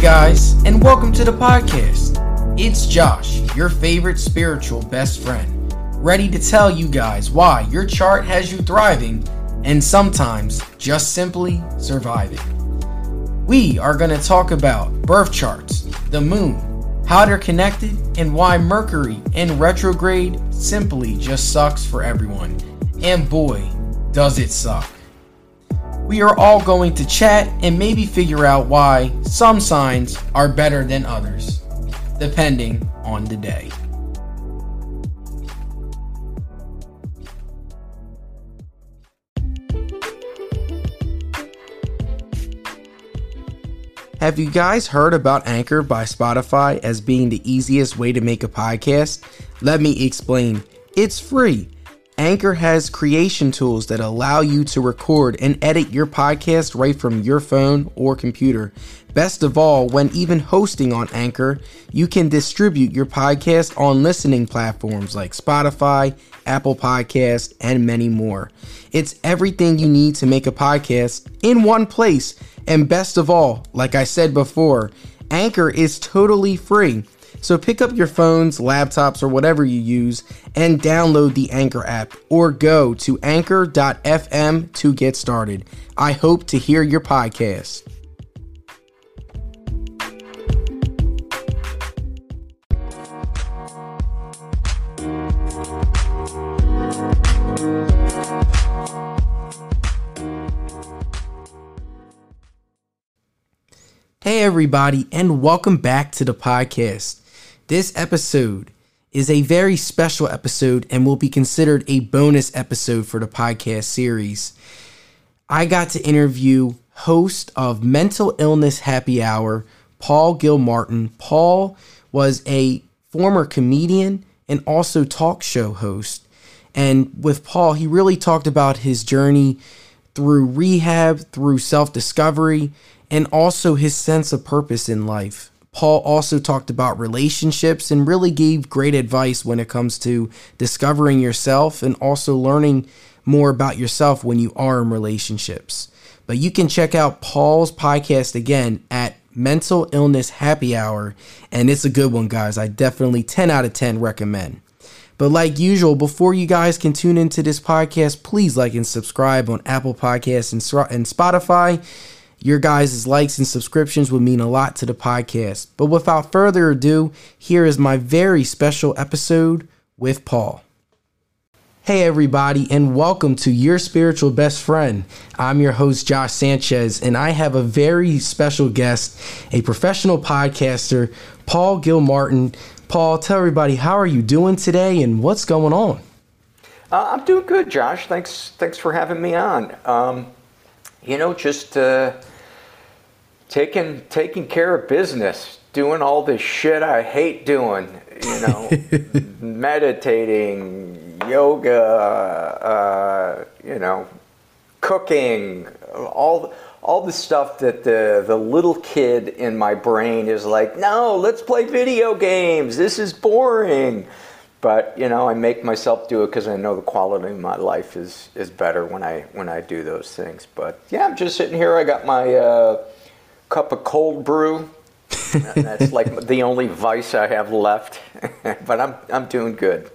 Guys, and welcome to the podcast. It's Josh, your favorite spiritual best friend, ready to tell you guys why your chart has you thriving and sometimes just simply surviving. We are going to talk about birth charts, the moon, how they're connected, and why Mercury in retrograde simply just sucks for everyone. And boy, does it suck. We are all going to chat and maybe figure out why some signs are better than others, depending on the day. Have you guys heard about Anchor by Spotify as being the easiest way to make a podcast? Let me explain. It's free. Anchor has creation tools that allow you to record and edit your podcast right from your phone or computer. Best of all, when even hosting on Anchor, you can distribute your podcast on listening platforms like Spotify, Apple Podcast, and many more. It's everything you need to make a podcast in one place. And best of all, like I said before, Anchor is totally free. So pick up your phones, laptops, or whatever you use and download the Anchor app or go to anchor.fm to get started. I hope to hear your podcast. Hey, everybody, and welcome back to the podcast. This episode is a very special episode and will be considered a bonus episode for the podcast series. I got to interview host of Mental Illness Happy Hour, Paul Gilmartin. Paul was a former comedian and also talk show host. And with Paul, he really talked about his journey through rehab, through self discovery, and also his sense of purpose in life. Paul also talked about relationships and really gave great advice when it comes to discovering yourself and also learning more about yourself when you are in relationships. But you can check out Paul's podcast again at Mental Illness Happy Hour, and it's a good one, guys. I definitely 10 out of 10 recommend. But like usual, before you guys can tune into this podcast, please like and subscribe on Apple Podcasts and Spotify. Your guys' likes and subscriptions would mean a lot to the podcast. But without further ado, here is my very special episode with Paul. Hey, everybody, and welcome to Your Spiritual Best Friend. I'm your host, Josh Sanchez, and I have a very special guest, a professional podcaster, Paul Gilmartin. Paul, tell everybody, how are you doing today and what's going on? Uh, I'm doing good, Josh. Thanks, thanks for having me on. Um, you know, just uh, taking taking care of business, doing all this shit I hate doing. You know, meditating, yoga, uh, you know, cooking, all all the stuff that the the little kid in my brain is like, no, let's play video games. This is boring. But you know, I make myself do it because I know the quality of my life is is better when I when I do those things. But yeah, I'm just sitting here. I got my. Uh, cup of cold brew. that's like the only vice I have left, but I'm I'm doing good.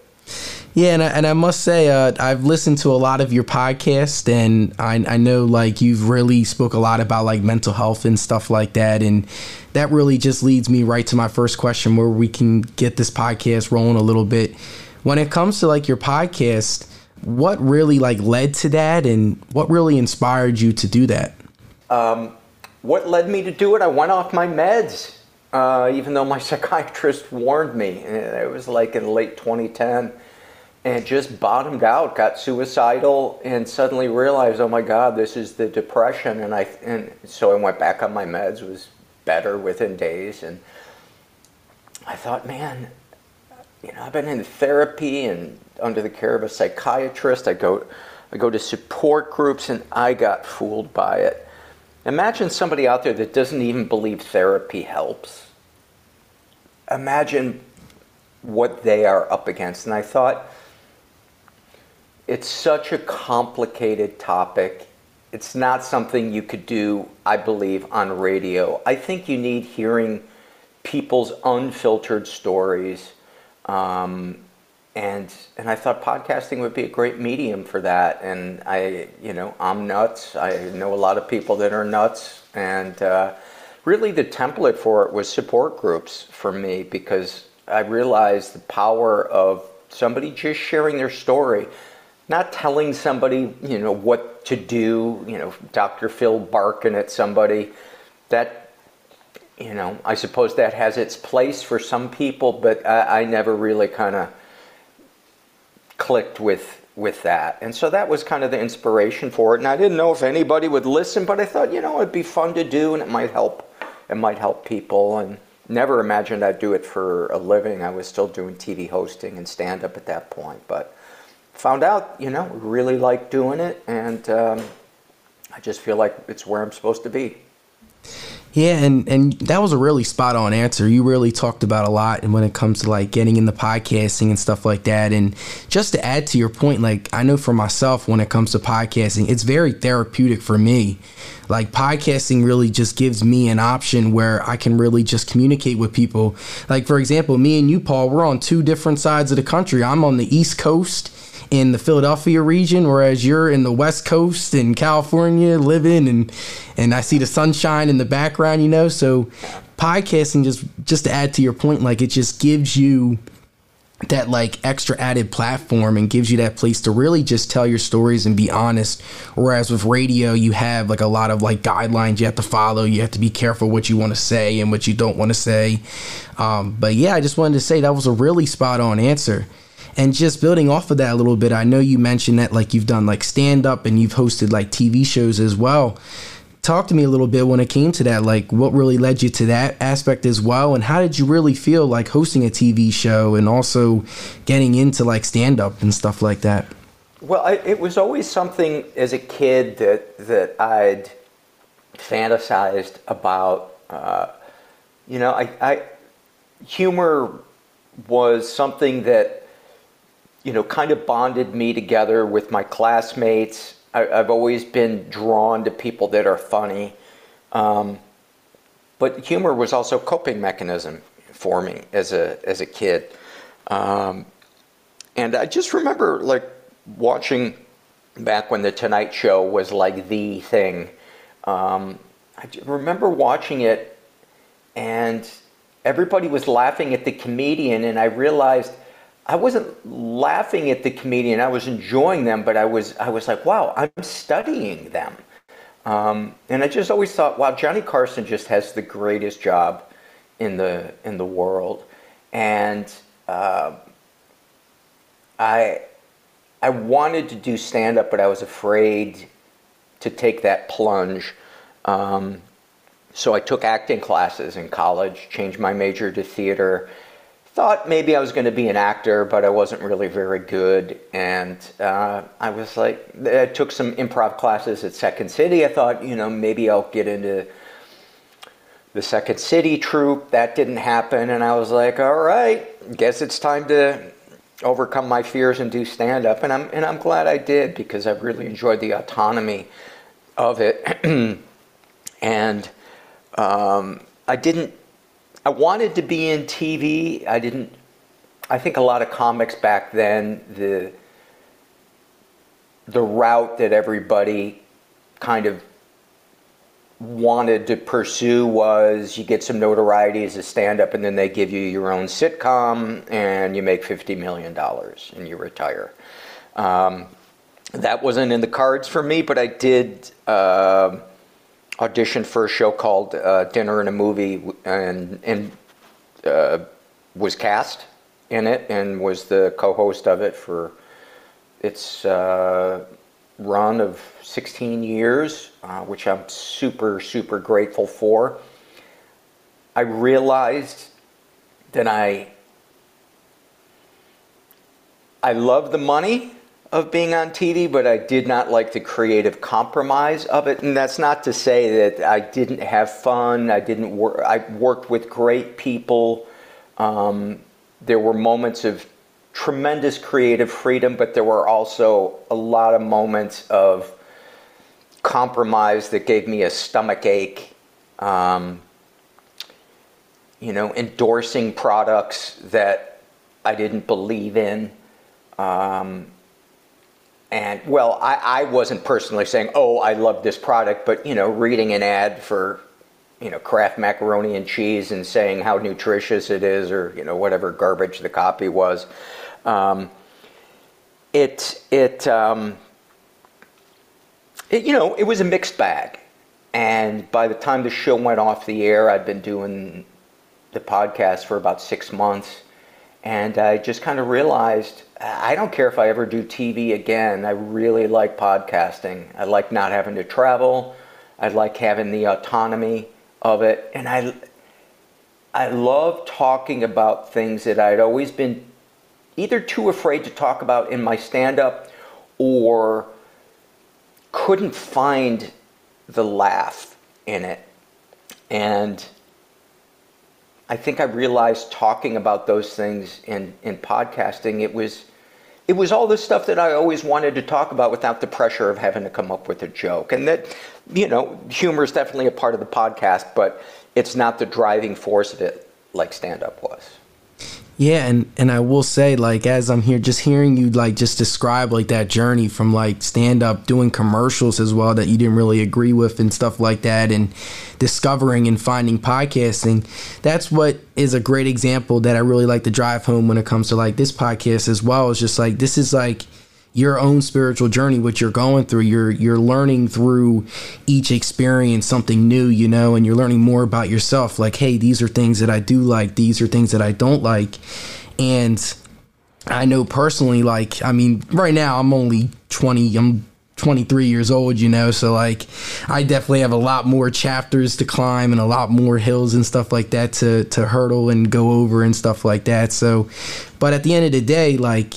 Yeah, and I, and I must say, uh, I've listened to a lot of your podcast, and I, I know like you've really spoke a lot about like mental health and stuff like that, and that really just leads me right to my first question, where we can get this podcast rolling a little bit. When it comes to like your podcast, what really like led to that, and what really inspired you to do that? Um, what led me to do it? I went off my meds, uh, even though my psychiatrist warned me. It was like in late 2010 and just bottomed out, got suicidal, and suddenly realized, oh my God, this is the depression. And I and so I went back on my meds, was better within days, and I thought, man, you know, I've been in therapy and under the care of a psychiatrist. I go, I go to support groups, and I got fooled by it. Imagine somebody out there that doesn't even believe therapy helps. Imagine what they are up against. And I thought, it's such a complicated topic. it's not something you could do, I believe, on radio. I think you need hearing people's unfiltered stories. Um, and and I thought podcasting would be a great medium for that. And I, you know, I'm nuts. I know a lot of people that are nuts, and uh, really the template for it was support groups for me because I realized the power of somebody just sharing their story, not telling somebody, you know, what to do. You know, Dr. Phil barking at somebody. That you know, I suppose that has its place for some people, but I, I never really kind of clicked with with that. And so that was kind of the inspiration for it. And I didn't know if anybody would listen, but I thought, you know, it'd be fun to do and it might help it might help people and never imagined I'd do it for a living. I was still doing TV hosting and stand up at that point, but found out, you know, really like doing it and um, I just feel like it's where I'm supposed to be. Yeah, and and that was a really spot on answer. You really talked about a lot, and when it comes to like getting in the podcasting and stuff like that. And just to add to your point, like I know for myself, when it comes to podcasting, it's very therapeutic for me. Like podcasting really just gives me an option where I can really just communicate with people. Like for example, me and you, Paul, we're on two different sides of the country. I'm on the East Coast in the Philadelphia region, whereas you're in the West Coast in California living and and I see the sunshine in the background, you know. So podcasting just just to add to your point, like it just gives you that like extra added platform and gives you that place to really just tell your stories and be honest. Whereas with radio you have like a lot of like guidelines you have to follow. You have to be careful what you want to say and what you don't want to say. Um, but yeah i just wanted to say that was a really spot on answer and just building off of that a little bit, I know you mentioned that like you've done like stand up and you've hosted like TV shows as well. Talk to me a little bit when it came to that, like what really led you to that aspect as well, and how did you really feel like hosting a TV show and also getting into like stand up and stuff like that? Well, I, it was always something as a kid that that I'd fantasized about. Uh, you know, I, I humor was something that you know, kind of bonded me together with my classmates. I, have always been drawn to people that are funny. Um, but humor was also a coping mechanism for me as a, as a kid. Um, and I just remember like watching back when the Tonight Show was like the thing. Um, I remember watching it and everybody was laughing at the comedian, and I realized I wasn't laughing at the comedian. I was enjoying them, but I was I was like, wow, I'm studying them. Um, and I just always thought, wow, Johnny Carson just has the greatest job in the in the world. And uh, I I wanted to do stand up, but I was afraid to take that plunge. Um, so I took acting classes in college, changed my major to theater thought maybe I was going to be an actor, but I wasn't really very good. And uh, I was like, I took some improv classes at Second City. I thought, you know, maybe I'll get into the Second City troupe. That didn't happen. And I was like, all right, guess it's time to overcome my fears and do stand up. And I'm, and I'm glad I did because I really enjoyed the autonomy of it. and um, I didn't I wanted to be in TV. I didn't. I think a lot of comics back then the the route that everybody kind of wanted to pursue was you get some notoriety as a stand-up and then they give you your own sitcom and you make $50 million and you retire um, that wasn't in the cards for me but i did uh, auditioned for a show called uh, Dinner and a Movie and, and uh, was cast in it and was the co-host of it for its uh, run of 16 years, uh, which I'm super, super grateful for. I realized that I I love the money of being on TV, but I did not like the creative compromise of it. And that's not to say that I didn't have fun. I didn't work. I worked with great people. Um, there were moments of tremendous creative freedom, but there were also a lot of moments of compromise that gave me a stomach ache. Um, you know, endorsing products that I didn't believe in. Um, and well, I, I wasn't personally saying, "Oh, I love this product," but you know, reading an ad for you know Kraft macaroni and cheese and saying how nutritious it is, or you know whatever garbage the copy was. Um, it it, um, it you know it was a mixed bag, and by the time the show went off the air, I'd been doing the podcast for about six months, and I just kind of realized I don't care if I ever do TV again. I really like podcasting. I like not having to travel. I like having the autonomy of it, and I I love talking about things that I'd always been either too afraid to talk about in my stand up or couldn't find the laugh in it. And I think I realized talking about those things in, in podcasting, it was it was all the stuff that I always wanted to talk about without the pressure of having to come up with a joke. And that, you know, humor is definitely a part of the podcast, but it's not the driving force of it like stand up was. Yeah, and and I will say like as I'm here just hearing you like just describe like that journey from like stand up doing commercials as well that you didn't really agree with and stuff like that and discovering and finding podcasting. That's what is a great example that I really like to drive home when it comes to like this podcast as well. Is just like this is like your own spiritual journey what you're going through you're you're learning through each experience something new you know and you're learning more about yourself like hey these are things that I do like these are things that I don't like and I know personally like I mean right now I'm only 20 I'm 23 years old, you know, so like I definitely have a lot more chapters to climb and a lot more hills and stuff like that to to hurdle and go over and stuff like that. So, but at the end of the day, like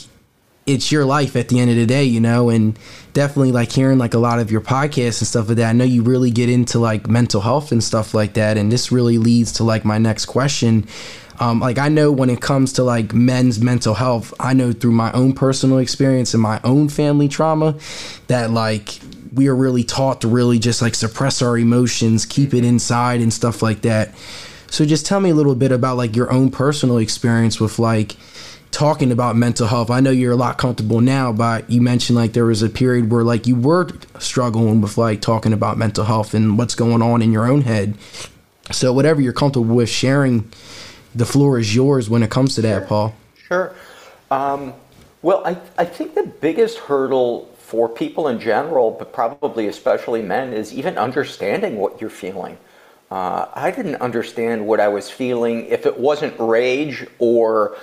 it's your life at the end of the day, you know, and definitely like hearing like a lot of your podcasts and stuff like that. I know you really get into like mental health and stuff like that, and this really leads to like my next question. Um, like I know when it comes to like men's mental health, I know through my own personal experience and my own family trauma that like we are really taught to really just like suppress our emotions, keep it inside and stuff like that. So just tell me a little bit about like your own personal experience with like talking about mental health. I know you're a lot comfortable now, but you mentioned like there was a period where like you were struggling with like talking about mental health and what's going on in your own head. So whatever you're comfortable with sharing, the floor is yours when it comes to that, Paul. Sure. Um, well, I, I think the biggest hurdle for people in general, but probably especially men, is even understanding what you're feeling. Uh, I didn't understand what I was feeling if it wasn't rage or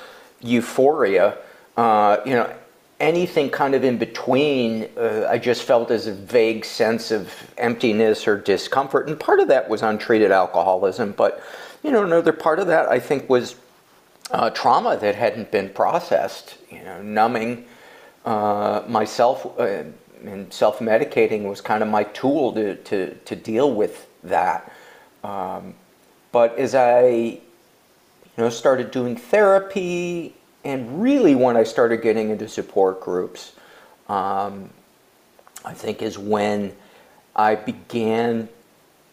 euphoria, uh, you know, anything kind of in between, uh, I just felt as a vague sense of emptiness or discomfort. And part of that was untreated alcoholism, but, you know, another part of that I think was uh, trauma that hadn't been processed, you know, numbing uh, myself uh, and self medicating was kind of my tool to, to, to deal with that. Um, but as I you know, started doing therapy, and really when I started getting into support groups, um, I think is when I began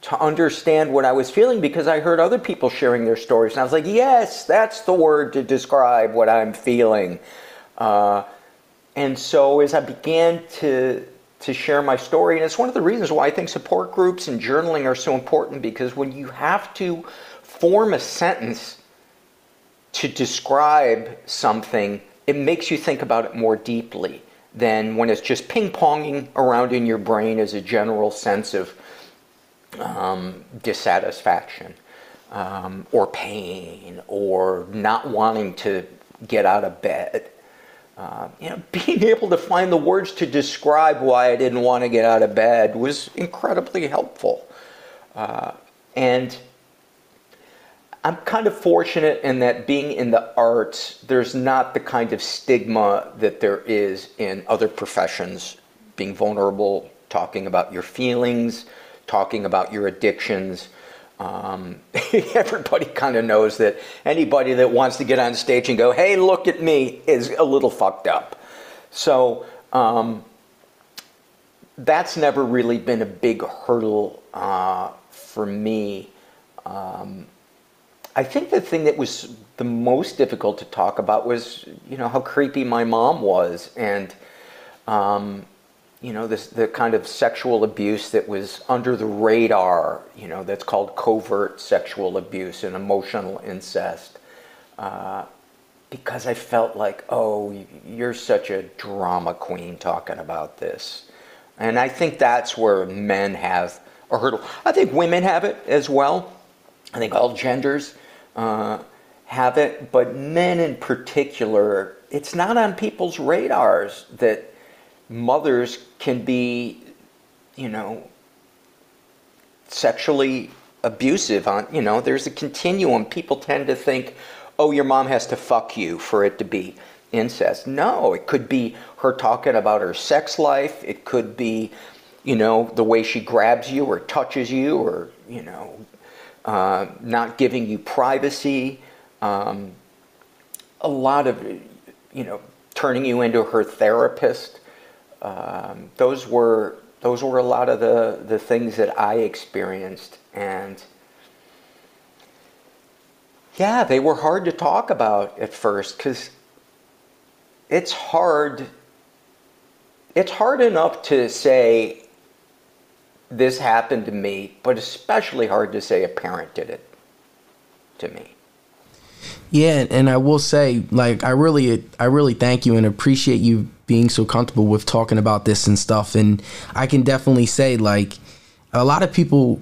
to understand what I was feeling because I heard other people sharing their stories, and I was like, yes, that's the word to describe what I'm feeling. Uh, and so as I began to to share my story, and it's one of the reasons why I think support groups and journaling are so important because when you have to form a sentence to describe something, it makes you think about it more deeply than when it's just ping ponging around in your brain as a general sense of um, dissatisfaction um, or pain or not wanting to get out of bed. Uh, you know, being able to find the words to describe why I didn't want to get out of bed was incredibly helpful. Uh, and I'm kind of fortunate in that being in the arts, there's not the kind of stigma that there is in other professions. Being vulnerable, talking about your feelings, talking about your addictions. Um, everybody kind of knows that anybody that wants to get on stage and go, hey, look at me, is a little fucked up. So, um, that's never really been a big hurdle uh, for me. Um, I think the thing that was the most difficult to talk about was, you know, how creepy my mom was, and um, you know, this the kind of sexual abuse that was under the radar. You know, that's called covert sexual abuse and emotional incest. Uh, because I felt like, oh, you're such a drama queen talking about this. And I think that's where men have a hurdle. I think women have it as well. I think all genders uh, have it, but men in particular, it's not on people's radars that mothers can be, you know, sexually abusive on, you know, there's a continuum. People tend to think, oh, your mom has to fuck you for it to be incest. No, it could be her talking about her sex life. It could be, you know, the way she grabs you or touches you or, you know, uh, not giving you privacy. Um, a lot of, you know, turning you into her therapist. Um, those were those were a lot of the, the things that I experienced and yeah, they were hard to talk about at first because it's hard. It's hard enough to say this happened to me, but especially hard to say a parent did it to me. Yeah, and I will say, like, I really, I really thank you and appreciate you being so comfortable with talking about this and stuff. And I can definitely say, like, a lot of people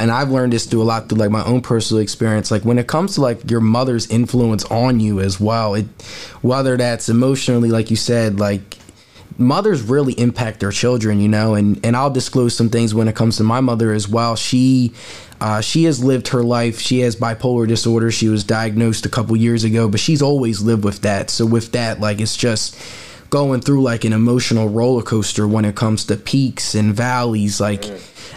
and I've learned this through a lot through like my own personal experience. Like when it comes to like your mother's influence on you as well, it whether that's emotionally, like you said, like mothers really impact their children, you know, and and I'll disclose some things when it comes to my mother as well. She uh, she has lived her life. She has bipolar disorder. She was diagnosed a couple years ago, but she's always lived with that. So with that, like it's just going through like an emotional roller coaster when it comes to peaks and valleys. Like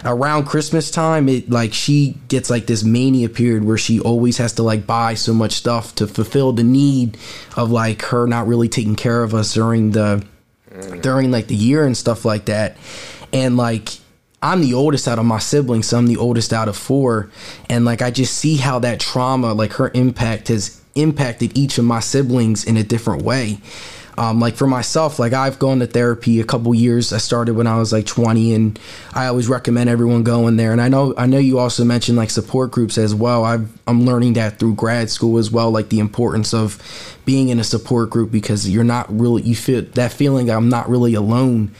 around Christmas time, it like she gets like this mania period where she always has to like buy so much stuff to fulfill the need of like her not really taking care of us during the mm. during like the year and stuff like that. And like I'm the oldest out of my siblings, so I'm the oldest out of four. And like I just see how that trauma, like her impact has impacted each of my siblings in a different way. Um, like for myself, like I've gone to therapy a couple years. I started when I was like 20, and I always recommend everyone going there. And I know I know you also mentioned like support groups as well. I've, I'm learning that through grad school as well, like the importance of being in a support group because you're not really you feel that feeling I'm not really alone.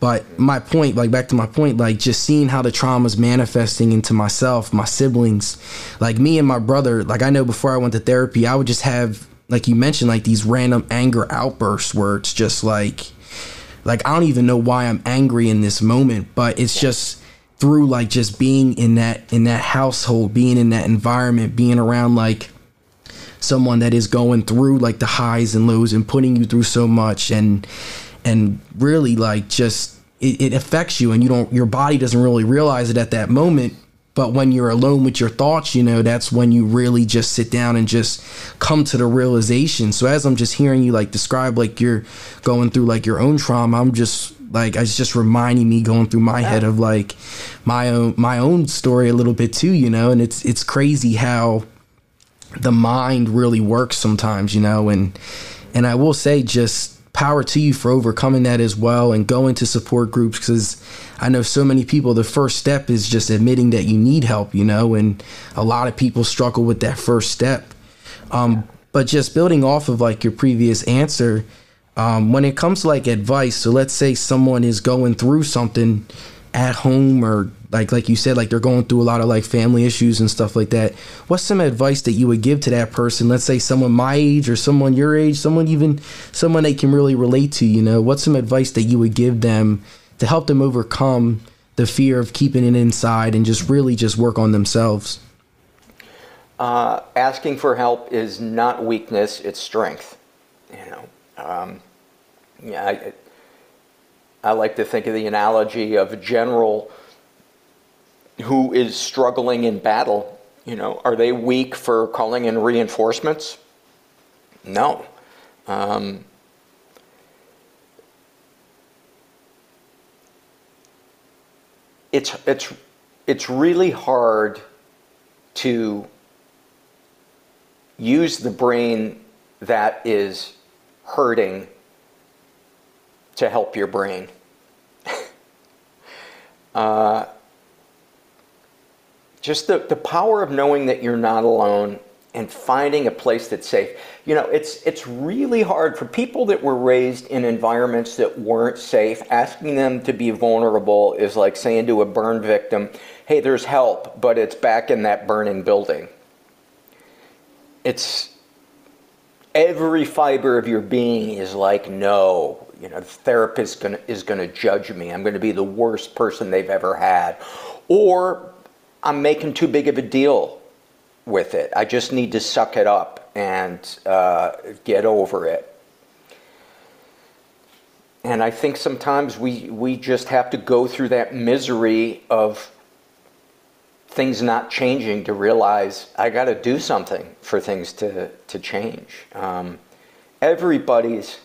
But my point, like back to my point, like just seeing how the trauma is manifesting into myself, my siblings, like me and my brother. Like I know before I went to therapy, I would just have like you mentioned, like these random anger outbursts where it's just like, like I don't even know why I'm angry in this moment, but it's just through like just being in that in that household, being in that environment, being around like someone that is going through like the highs and lows and putting you through so much and and really like just it, it affects you and you don't your body doesn't really realize it at that moment but when you're alone with your thoughts, you know, that's when you really just sit down and just come to the realization. So as I'm just hearing you like describe like you're going through like your own trauma, I'm just like it's just reminding me going through my head of like my own my own story a little bit too, you know, and it's it's crazy how the mind really works sometimes, you know, and and I will say just power to you for overcoming that as well and going to support groups because I know so many people the first step is just admitting that you need help, you know, and a lot of people struggle with that first step. Um, but just building off of like your previous answer, um, when it comes to like advice, so let's say someone is going through something at home or like like you said like they're going through a lot of like family issues and stuff like that. What's some advice that you would give to that person? Let's say someone my age or someone your age someone even someone they can really relate to you know? What's some advice that you would give them to help them overcome the fear of keeping it inside and just really just work on themselves? Uh, asking for help is not weakness it's strength you know? Um, yeah I, I like to think of the analogy of a general who is struggling in battle. You know, are they weak for calling in reinforcements? No. Um, it's it's it's really hard to use the brain that is hurting to help your brain. uh, just the, the power of knowing that you're not alone and finding a place that's safe. You know, it's it's really hard for people that were raised in environments that weren't safe. Asking them to be vulnerable is like saying to a burn victim, "Hey, there's help, but it's back in that burning building." It's every fiber of your being is like, "No, you know, the therapist gonna, is going to judge me. I'm going to be the worst person they've ever had." Or I'm making too big of a deal with it. I just need to suck it up and uh, get over it. And I think sometimes we, we just have to go through that misery of things not changing to realize I got to do something for things to, to change. Um, everybody's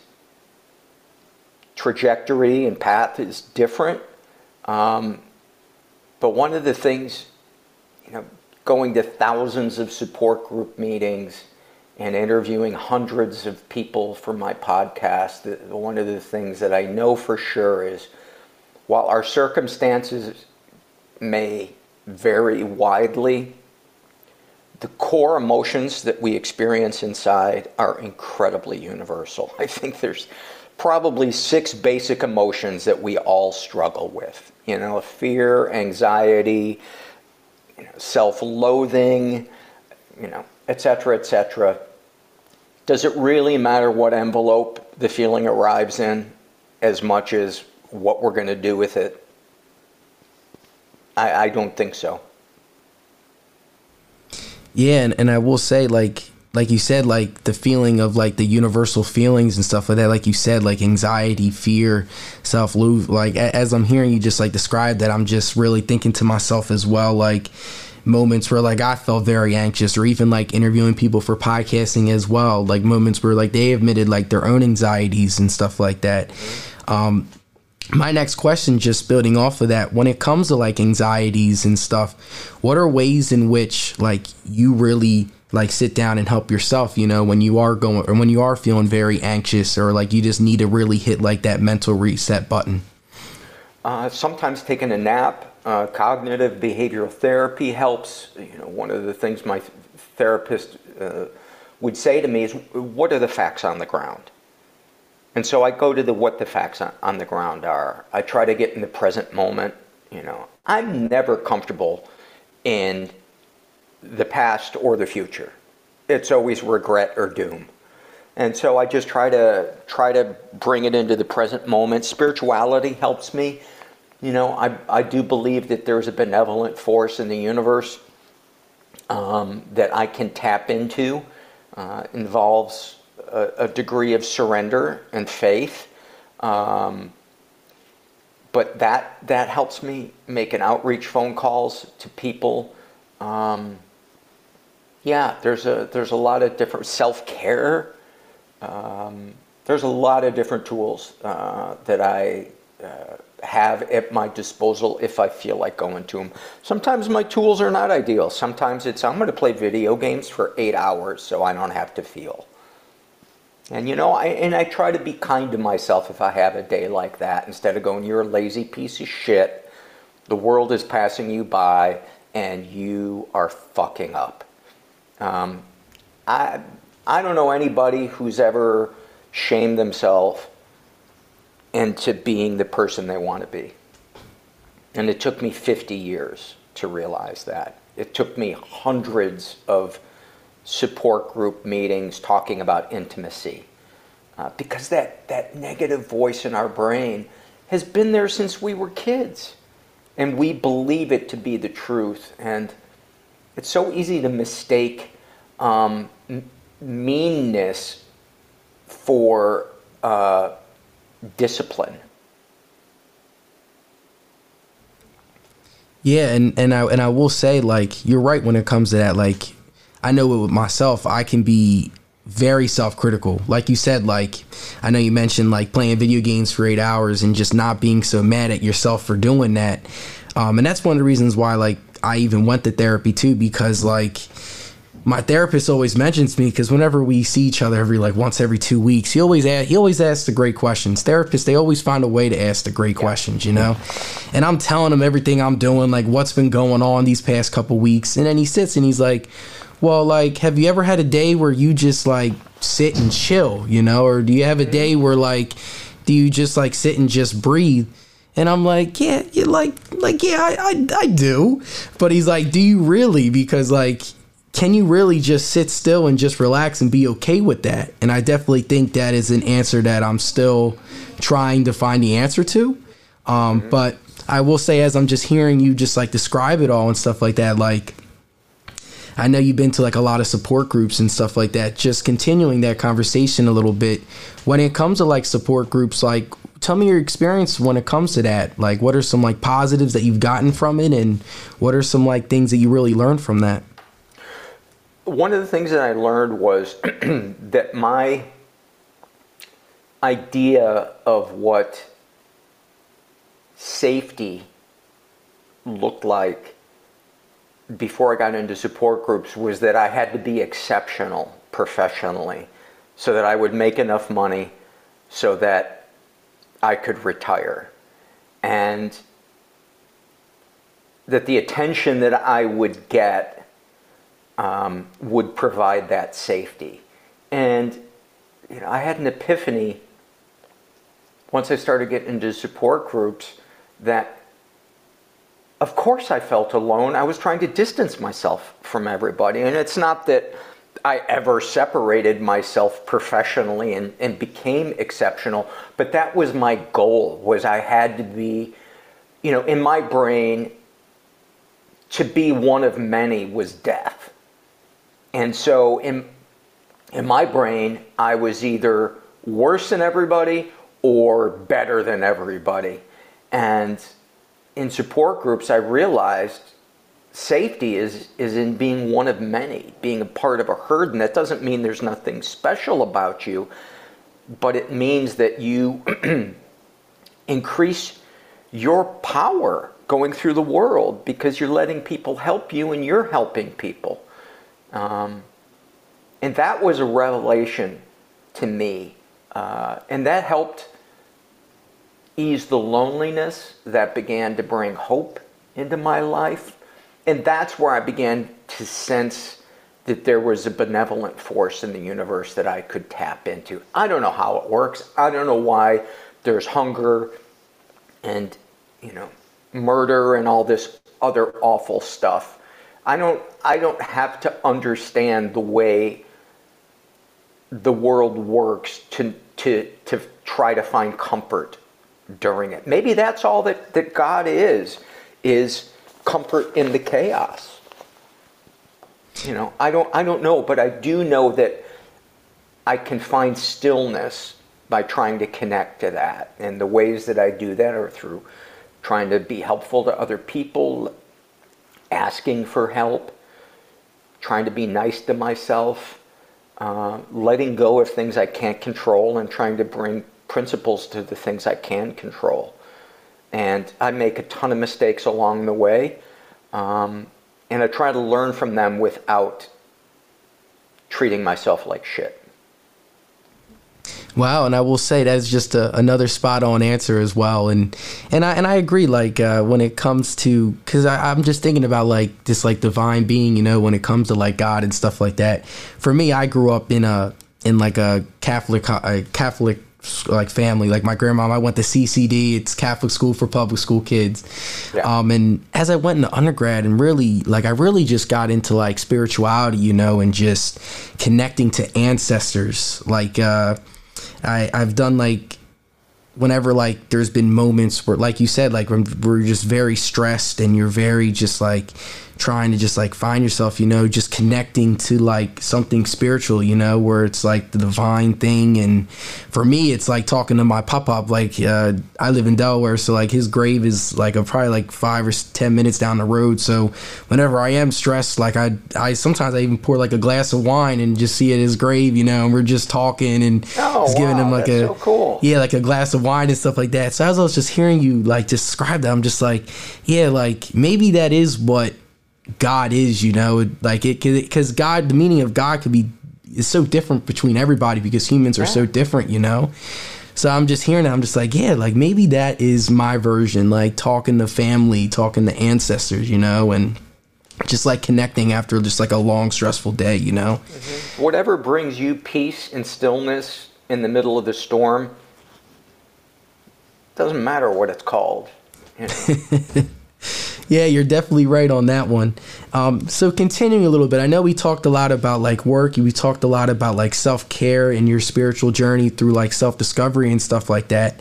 trajectory and path is different. Um, but one of the things, you know, going to thousands of support group meetings and interviewing hundreds of people for my podcast, one of the things that I know for sure is while our circumstances may vary widely, the core emotions that we experience inside are incredibly universal. I think there's probably six basic emotions that we all struggle with. You know, fear, anxiety, you know, self-loathing, you know, etc., etc. Does it really matter what envelope the feeling arrives in as much as what we're going to do with it? I, I don't think so. Yeah, and, and I will say, like, like you said, like the feeling of like the universal feelings and stuff like that. Like you said, like anxiety, fear, self lose. Like as I'm hearing you just like describe that, I'm just really thinking to myself as well, like moments where like I felt very anxious, or even like interviewing people for podcasting as well. Like moments where like they admitted like their own anxieties and stuff like that. Um, my next question just building off of that when it comes to like anxieties and stuff what are ways in which like you really like sit down and help yourself you know when you are going or when you are feeling very anxious or like you just need to really hit like that mental reset button. Uh, sometimes taking a nap. Uh, cognitive behavioral therapy helps. You know one of the things my therapist uh, would say to me is what are the facts on the ground? And so i go to the what the facts on, on the ground are. I try to get in the present moment you know. I'm never comfortable in the past or the future. It's always regret or doom. And so I just try to try to bring it into the present moment. Spirituality helps me. You know, I, I do believe that there's a benevolent force in the universe um, that I can tap into. Uh, involves a, a, degree of surrender and faith. Um, but that that helps me make an outreach phone calls to people. Um, yeah, there's a there's a lot of different self care. Um, there's a lot of different tools uh, that I uh, have at my disposal if I feel like going to them. Sometimes my tools are not ideal. Sometimes it's I'm going to play video games for eight hours so I don't have to feel. And you know, I and I try to be kind to myself if I have a day like that instead of going, "You're a lazy piece of shit. The world is passing you by, and you are fucking up." Um, I, I don't know anybody who's ever shamed themselves into being the person they want to be. And it took me 50 years to realize that. It took me hundreds of support group meetings talking about intimacy. Uh, because that, that negative voice in our brain has been there since we were kids. And we believe it to be the truth. And it's so easy to mistake um, meanness for uh, discipline. Yeah, and and I and I will say like you're right when it comes to that. Like I know with myself, I can be very self-critical. Like you said, like I know you mentioned like playing video games for eight hours and just not being so mad at yourself for doing that. Um, and that's one of the reasons why like I even went to therapy too because like my therapist always mentions me because whenever we see each other every like once every two weeks, he always ask, he always asks the great questions. Therapists they always find a way to ask the great yeah. questions, you know. And I'm telling him everything I'm doing, like what's been going on these past couple weeks, and then he sits and he's like, "Well, like, have you ever had a day where you just like sit and chill, you know, or do you have a mm-hmm. day where like, do you just like sit and just breathe?" And I'm like, yeah, you like, like, yeah, I, I, I do. But he's like, do you really? Because like, can you really just sit still and just relax and be okay with that? And I definitely think that is an answer that I'm still trying to find the answer to. Um, mm-hmm. But I will say, as I'm just hearing you just like describe it all and stuff like that, like I know you've been to like a lot of support groups and stuff like that. Just continuing that conversation a little bit. When it comes to like support groups, like tell me your experience when it comes to that. Like, what are some like positives that you've gotten from it, and what are some like things that you really learned from that? one of the things that I learned was that my idea of what safety looked like before I got into support groups was that I had to be exceptional professionally so that I would make enough money so that I could retire. And that the attention that I would get um, would provide that safety. And you know, I had an epiphany once I started getting into support groups that, of course, I felt alone. I was trying to distance myself from everybody. And it's not that I ever separated myself professionally and, and became exceptional, but that was my goal was I had to be, you know, in my brain, to be one of many was death and so in, in my brain, I was either worse than everybody or better than everybody. And in support groups, I realized safety is, is in being one of many, being a part of a herd. And that doesn't mean there's nothing special about you, but it means that you increase your power going through the world because you're letting people help you and you're helping people. Um, and that was a revelation to me. Uh, and that helped ease the loneliness that began to bring hope into my life. And that's where I began to sense that there was a benevolent force in the universe that I could tap into. I don't know how it works. I don't know why there's hunger and, you know, murder and all this other awful stuff. I don't I don't have to understand the way the world works to to to try to find comfort during it. Maybe that's all that, that God is, is comfort in the chaos. You know, I don't I don't know, but I do know that I can find stillness by trying to connect to that. And the ways that I do that are through trying to be helpful to other people, asking for help, trying to be nice to myself, uh, letting go of things I can't control, and trying to bring principles to the things I can control. And I make a ton of mistakes along the way, um, and I try to learn from them without treating myself like shit. Wow, and I will say that's just a, another spot on answer as well, and and I and I agree. Like uh, when it comes to, because I'm just thinking about like this like divine being, you know, when it comes to like God and stuff like that. For me, I grew up in a in like a Catholic a Catholic like family. Like my grandma, I went to CCD. It's Catholic school for public school kids. Yeah. Um, and as I went into undergrad and really, like, I really just got into like spirituality, you know, and just connecting to ancestors. Like, uh, I I've done like whenever like there's been moments where like you said like when we're just very stressed and you're very just like trying to just like find yourself, you know, just connecting to like something spiritual, you know, where it's like the divine thing. And for me, it's like talking to my pop up. Like, uh, I live in Delaware, so like his grave is like a, probably like five or 10 minutes down the road. So whenever I am stressed, like I, I sometimes I even pour like a glass of wine and just see at his grave, you know, and we're just talking and oh, just giving wow, him like a, so cool. yeah, like a glass of wine and stuff like that. So as I was just hearing you like describe that, I'm just like, yeah, like maybe that is what God is, you know, like it because God, the meaning of God could be is so different between everybody because humans are yeah. so different, you know. So I'm just hearing that. I'm just like, yeah, like maybe that is my version, like talking to family, talking to ancestors, you know, and just like connecting after just like a long stressful day, you know. Mm-hmm. Whatever brings you peace and stillness in the middle of the storm, doesn't matter what it's called. You know? yeah, you're definitely right on that one. Um, so continuing a little bit, I know we talked a lot about like work. We talked a lot about like self care and your spiritual journey through like self discovery and stuff like that.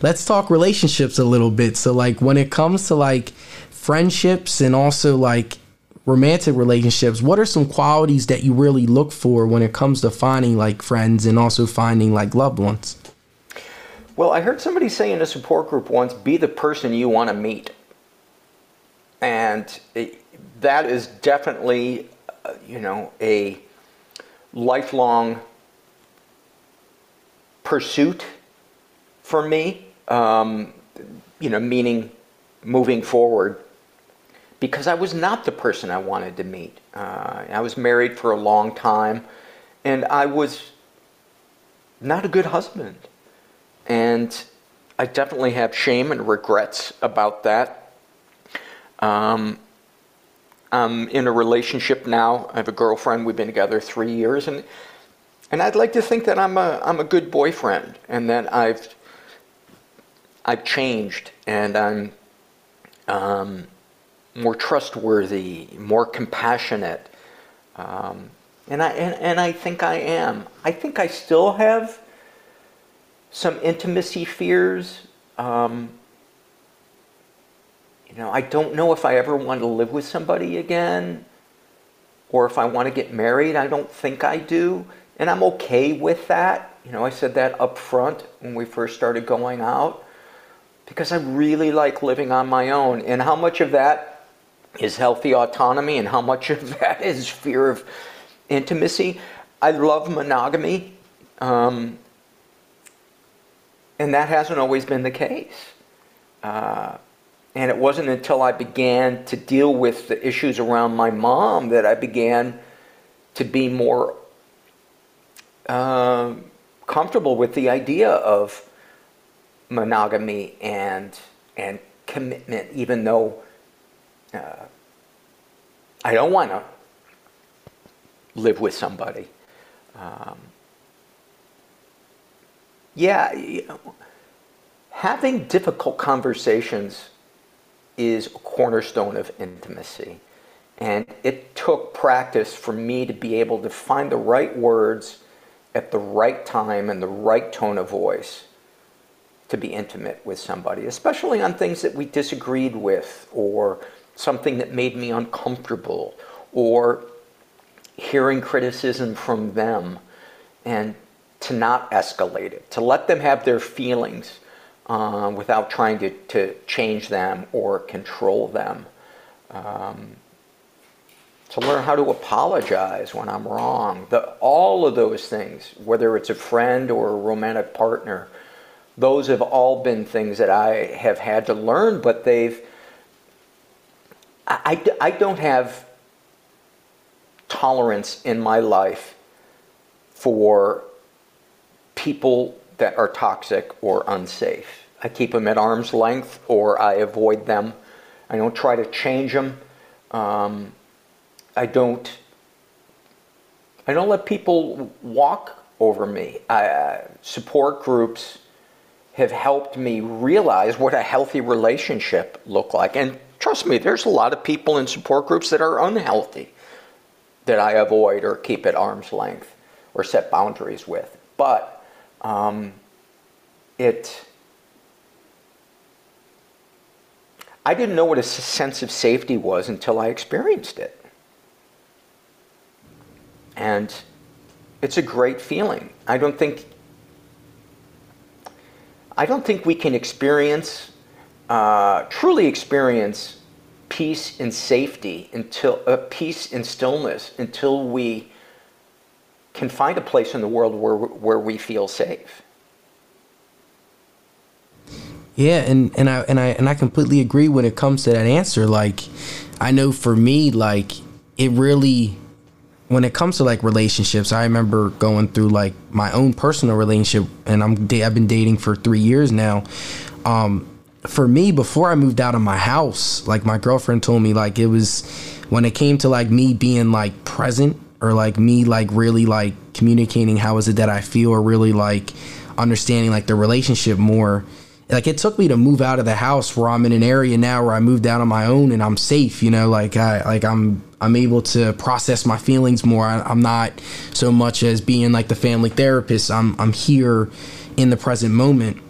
Let's talk relationships a little bit. So like when it comes to like friendships and also like romantic relationships, what are some qualities that you really look for when it comes to finding like friends and also finding like loved ones? Well, I heard somebody say in a support group once, be the person you want to meet. And it, that is definitely, uh, you know, a lifelong pursuit for me. Um, you know, meaning moving forward because I was not the person I wanted to meet. Uh, I was married for a long time and I was not a good husband. And I definitely have shame and regrets about that. Um, I'm in a relationship now. I have a girlfriend. We've been together three years, and and I'd like to think that I'm a I'm a good boyfriend, and that I've I've changed, and I'm um, more trustworthy, more compassionate, um, and I and, and I think I am. I think I still have some intimacy fears. Um, you know, I don't know if I ever want to live with somebody again or if I want to get married. I don't think I do. And I'm okay with that. You know, I said that up front when we first started going out because I really like living on my own. And how much of that is healthy autonomy and how much of that is fear of intimacy? I love monogamy. Um, and that hasn't always been the case. Uh, and it wasn't until I began to deal with the issues around my mom that I began to be more uh, comfortable with the idea of monogamy and and commitment, even though uh, I don't want to live with somebody. Um, yeah, you know, having difficult conversations is a cornerstone of intimacy. And it took practice for me to be able to find the right words at the right time and the right tone of voice to be intimate with somebody, especially on things that we disagreed with or something that made me uncomfortable or hearing criticism from them and to not escalate it, to let them have their feelings uh, without trying to, to change them or control them. Um, to learn how to apologize when I'm wrong. The, all of those things, whether it's a friend or a romantic partner, those have all been things that I have had to learn, but they've. I, I, I don't have tolerance in my life for people that are toxic or unsafe. I keep them at arm's length or I avoid them. I don't try to change them. Um, I don't. I don't let people walk over me. I, uh, support groups have helped me realize what a healthy relationship look like. And trust me, there's a lot of people in support groups that are unhealthy that I avoid or keep at arm's length or set boundaries with. But um, it I didn't know what a sense of safety was until I experienced it. And it's a great feeling. I don't think I don't think we can experience uh, truly experience peace and safety until uh, peace and stillness until we can find a place in the world where, where we feel safe. Yeah, and and I and I and I completely agree when it comes to that answer. Like, I know for me, like it really when it comes to like relationships, I remember going through like my own personal relationship, and I'm I've been dating for three years now. Um, for me, before I moved out of my house, like my girlfriend told me, like it was when it came to like me being like present or like me like really like communicating how is it that I feel or really like understanding like the relationship more like it took me to move out of the house where I'm in an area now where I moved out on my own and I'm safe, you know, like I like I'm I'm able to process my feelings more. I, am not so much as being like the family therapist. I'm I'm here in the present moment.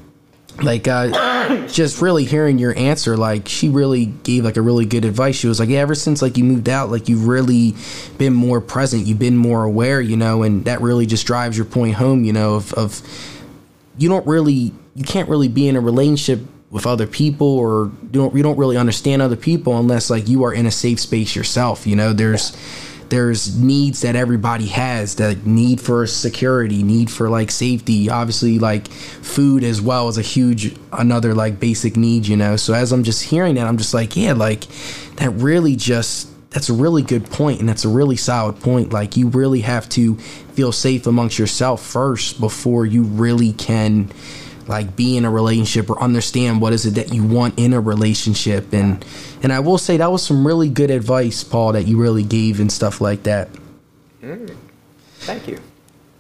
Like uh, just really hearing your answer, like she really gave like a really good advice. She was like, yeah, ever since like you moved out, like you've really been more present, you've been more aware, you know, and that really just drives your point home, you know, of, of you don't really you can't really be in a relationship with other people or you don't you don't really understand other people unless like you are in a safe space yourself you know? There's there's needs that everybody has that need for security need for like safety. Obviously like food as well is a huge another like basic need you know? So as i'm just hearing that i'm just like yeah like that really just that's a really good point and that's a really solid point. Like you really have to feel safe amongst yourself first before you really can like be in a relationship or understand what is it that you want in a relationship and and I will say that was some really good advice Paul that you really gave and stuff like that. Mm, thank you.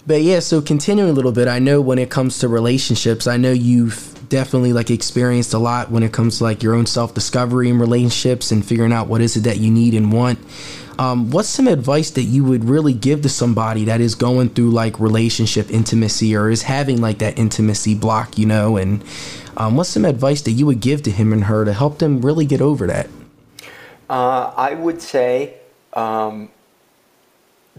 But yeah, so continuing a little bit, I know when it comes to relationships, I know you've definitely like experienced a lot when it comes to like your own self-discovery in relationships and figuring out what is it that you need and want. Um, what's some advice that you would really give to somebody that is going through like relationship intimacy or is having like that intimacy block, you know? And um, what's some advice that you would give to him and her to help them really get over that? Uh, I would say um,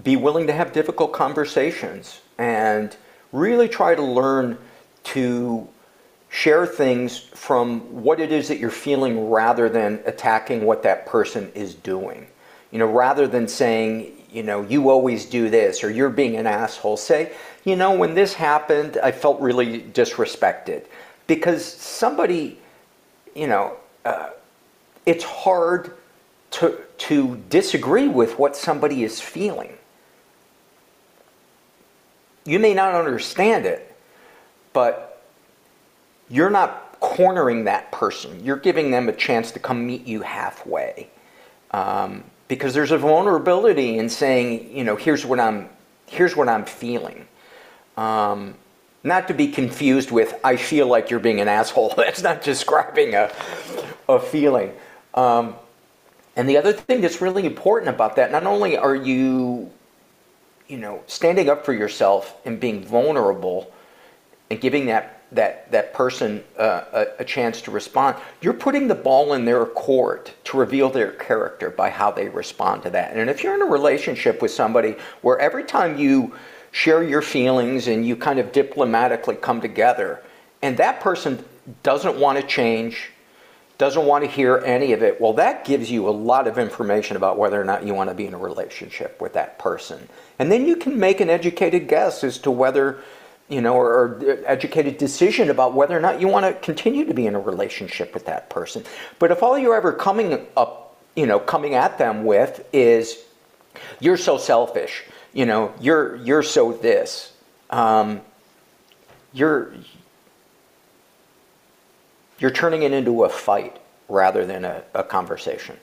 be willing to have difficult conversations and really try to learn to share things from what it is that you're feeling rather than attacking what that person is doing. You know, rather than saying, you know, you always do this or you're being an asshole, say, you know, when this happened, I felt really disrespected. Because somebody, you know, uh, it's hard to, to disagree with what somebody is feeling. You may not understand it, but you're not cornering that person. You're giving them a chance to come meet you halfway. Um, because there's a vulnerability in saying, you know, here's what I'm, here's what I'm feeling. Um, not to be confused with, I feel like you're being an asshole. That's not describing a, a feeling. Um, and the other thing that's really important about that, not only are you, you know, standing up for yourself and being vulnerable and giving that that that person uh, a, a, chance to respond. You're putting the ball in their court to reveal their character by how they respond to that. And if you're in a relationship with somebody where every time you share your feelings and you kind of diplomatically come together, and that person doesn't want to change, doesn't want to hear any of it, well, that gives you a lot of information about whether or not you want to be in a relationship with that person. And then you can make an educated guess as to whether you know, or, or, educated decision about whether or not you want to continue to be in a relationship with that person. But if all you're ever coming up, you know, coming at them with is, you're so selfish, you know, you're you're so this, um, you're you're turning it into a fight rather than a, a conversation.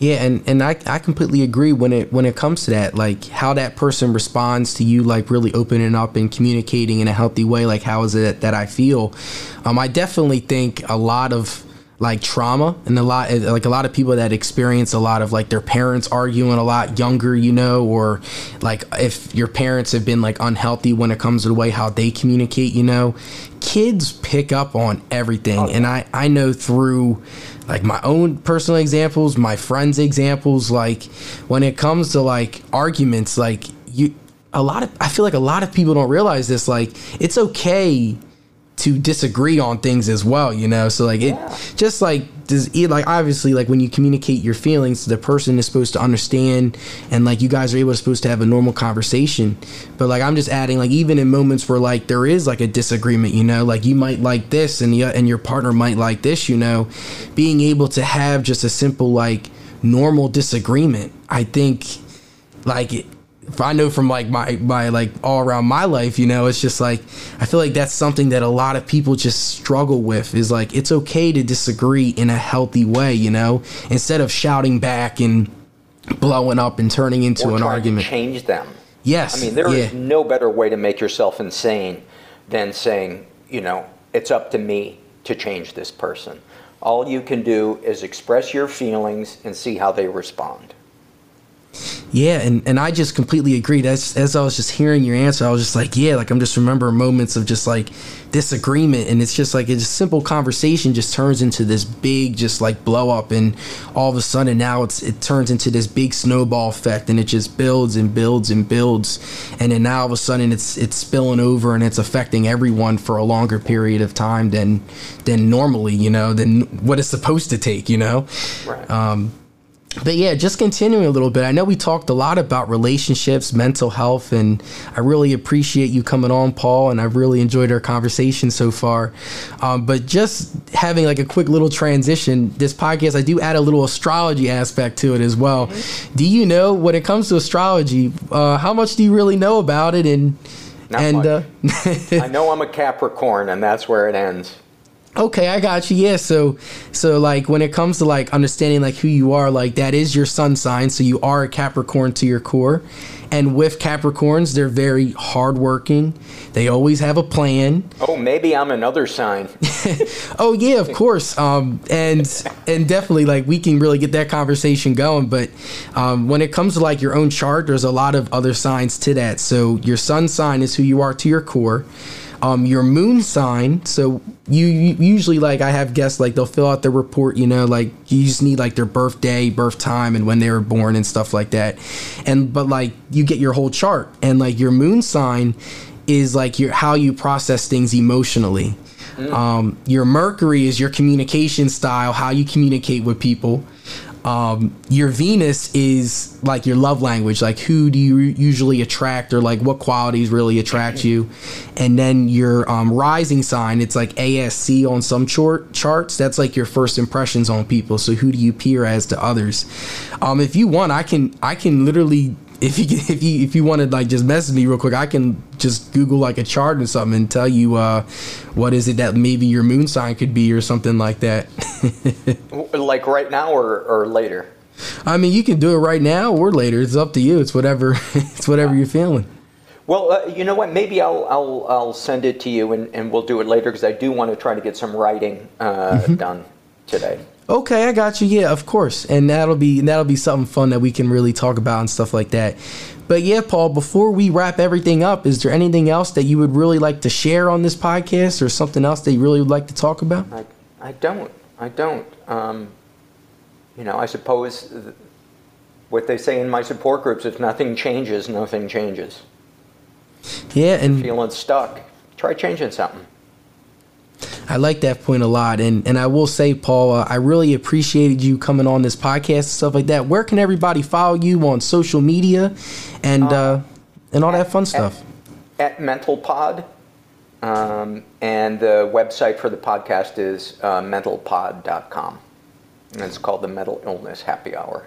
Yeah, and, and I, I completely agree when it when it comes to that, like how that person responds to you, like really opening up and communicating in a healthy way, like how is it that I feel? Um, I definitely think a lot of like trauma and a lot like a lot of people that experience a lot of like their parents arguing a lot younger you know or like if your parents have been like unhealthy when it comes to the way how they communicate you know kids pick up on everything. Oh, and i i know through like my own personal examples my friends examples like when it comes to like arguments like you a lot of i feel like a lot of people don't realize this like it's okay to disagree on things as well, you know. So like it just like does it like obviously like when you communicate your feelings, the person is supposed to understand and like you guys are able to supposed to have a normal conversation. But like I'm just adding like even in moments where like there is like a disagreement, you know, like you might like this and the and your partner might like this, you know, being able to have just a simple like normal disagreement, I think like it, I know from like my my like all around my life, you know, it's just like I feel like that's something that a lot of people just struggle with is like it's okay to disagree in a healthy way, you know, instead of shouting back and blowing up and turning into Or an argument. Change them. Yes. I mean, there is yeah. no better way to make yourself insane than saying, you know, it's up to me to change this person. All you can do is express your feelings and see how they respond. Yeah, and, and I just completely agreed. As as I was just hearing your answer, I was just like, yeah, like I'm just remembering moments of just like disagreement, and it's just like a simple conversation just turns into this big, just like blow up, and all of a sudden now it's it turns into this big snowball effect, and it just builds and builds and builds, and then now all of a sudden it's it's spilling over and it's affecting everyone for a longer period of time than than normally, you know, than what it's supposed to take, you know. Right. Um, but yeah, just continuing a little bit. I know we talked a lot about relationships, mental health, and I really appreciate you coming on, Paul, and I've really enjoyed our conversation so far. Um, but just having like a quick little transition, this podcast, I do add a little astrology aspect to it as well. Do you know when it comes to astrology, uh, how much do you really know about it? And Not and much. uh, I know I'm a Capricorn, and that's where it ends. Okay, I got you. Yeah, so so like when it comes to like understanding like who you are, like that is your sun sign, so you are a Capricorn to your core. And with Capricorns, they're very hardworking. They always have a plan. Oh, maybe I'm another sign. Oh yeah, of course. Um, and and definitely like we can really get that conversation going. But um, when it comes to like your own chart, there's a lot of other signs to that. So your sun sign is who you are to your core. Um, your moon sign. So you, you usually like I have guests like they'll fill out their report. You know, like you just need like their birthday, birth time, and when they were born and stuff like that. And but like you get your whole chart, and like your moon sign is like your how you process things emotionally. Um, your Mercury is your communication style, how you communicate with people. Um, your Venus is like your love language, like who do you usually attract, or like what qualities really attract you. And then your um, rising sign, it's like ASC on some chart charts. That's like your first impressions on people. So who do you peer as to others? Um, if you want, I can I can literally if you if you if you want to like just message me real quick, I can just Google like a chart or something and tell you uh, what is it that maybe your moon sign could be or something like that. like right now or, or later? I mean, you can do it right now or later. It's up to you. It's whatever. It's whatever you're feeling. Well, uh, you know what? Maybe I'll, I'll, I'll send it to you and, and we'll do it later because I do want to try to get some writing uh, done today. Okay, I got you. Yeah, of course, and that'll be that'll be something fun that we can really talk about and stuff like that. But yeah, Paul, before we wrap everything up, is there anything else that you would really like to share on this podcast, or something else that you really would like to talk about? I, I don't. I don't. Um, you know, I suppose th- what they say in my support groups if nothing changes, nothing changes. Yeah, and Feeling stuck, try changing something. I like that point a lot, and and I will say, Paul, uh, I really appreciated you coming on this podcast and stuff like that. Where can everybody follow you on social media, and uh, and all that fun stuff? At MentalPod. Um, and the website for the podcast is uh, mentalpod.com. And it's called the Mental Illness Happy Hour.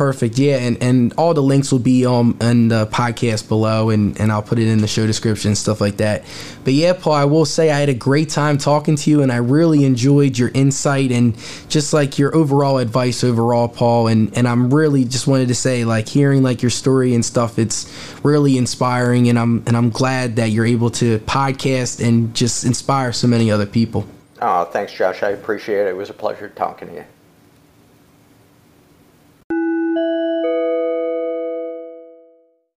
Perfect. Yeah, and, and all the links will be um in the podcast below, and, and I'll put it in the show description and stuff like that. But yeah, Paul, I will say I had a great time talking to you, and I really enjoyed your insight and just like your overall advice overall, Paul. And and I'm really just wanted to say like hearing like your story and stuff, it's really inspiring, and I'm and I'm glad that you're able to podcast and just inspire so many other people. Oh, thanks, Josh. I appreciate it. It was a pleasure talking to you.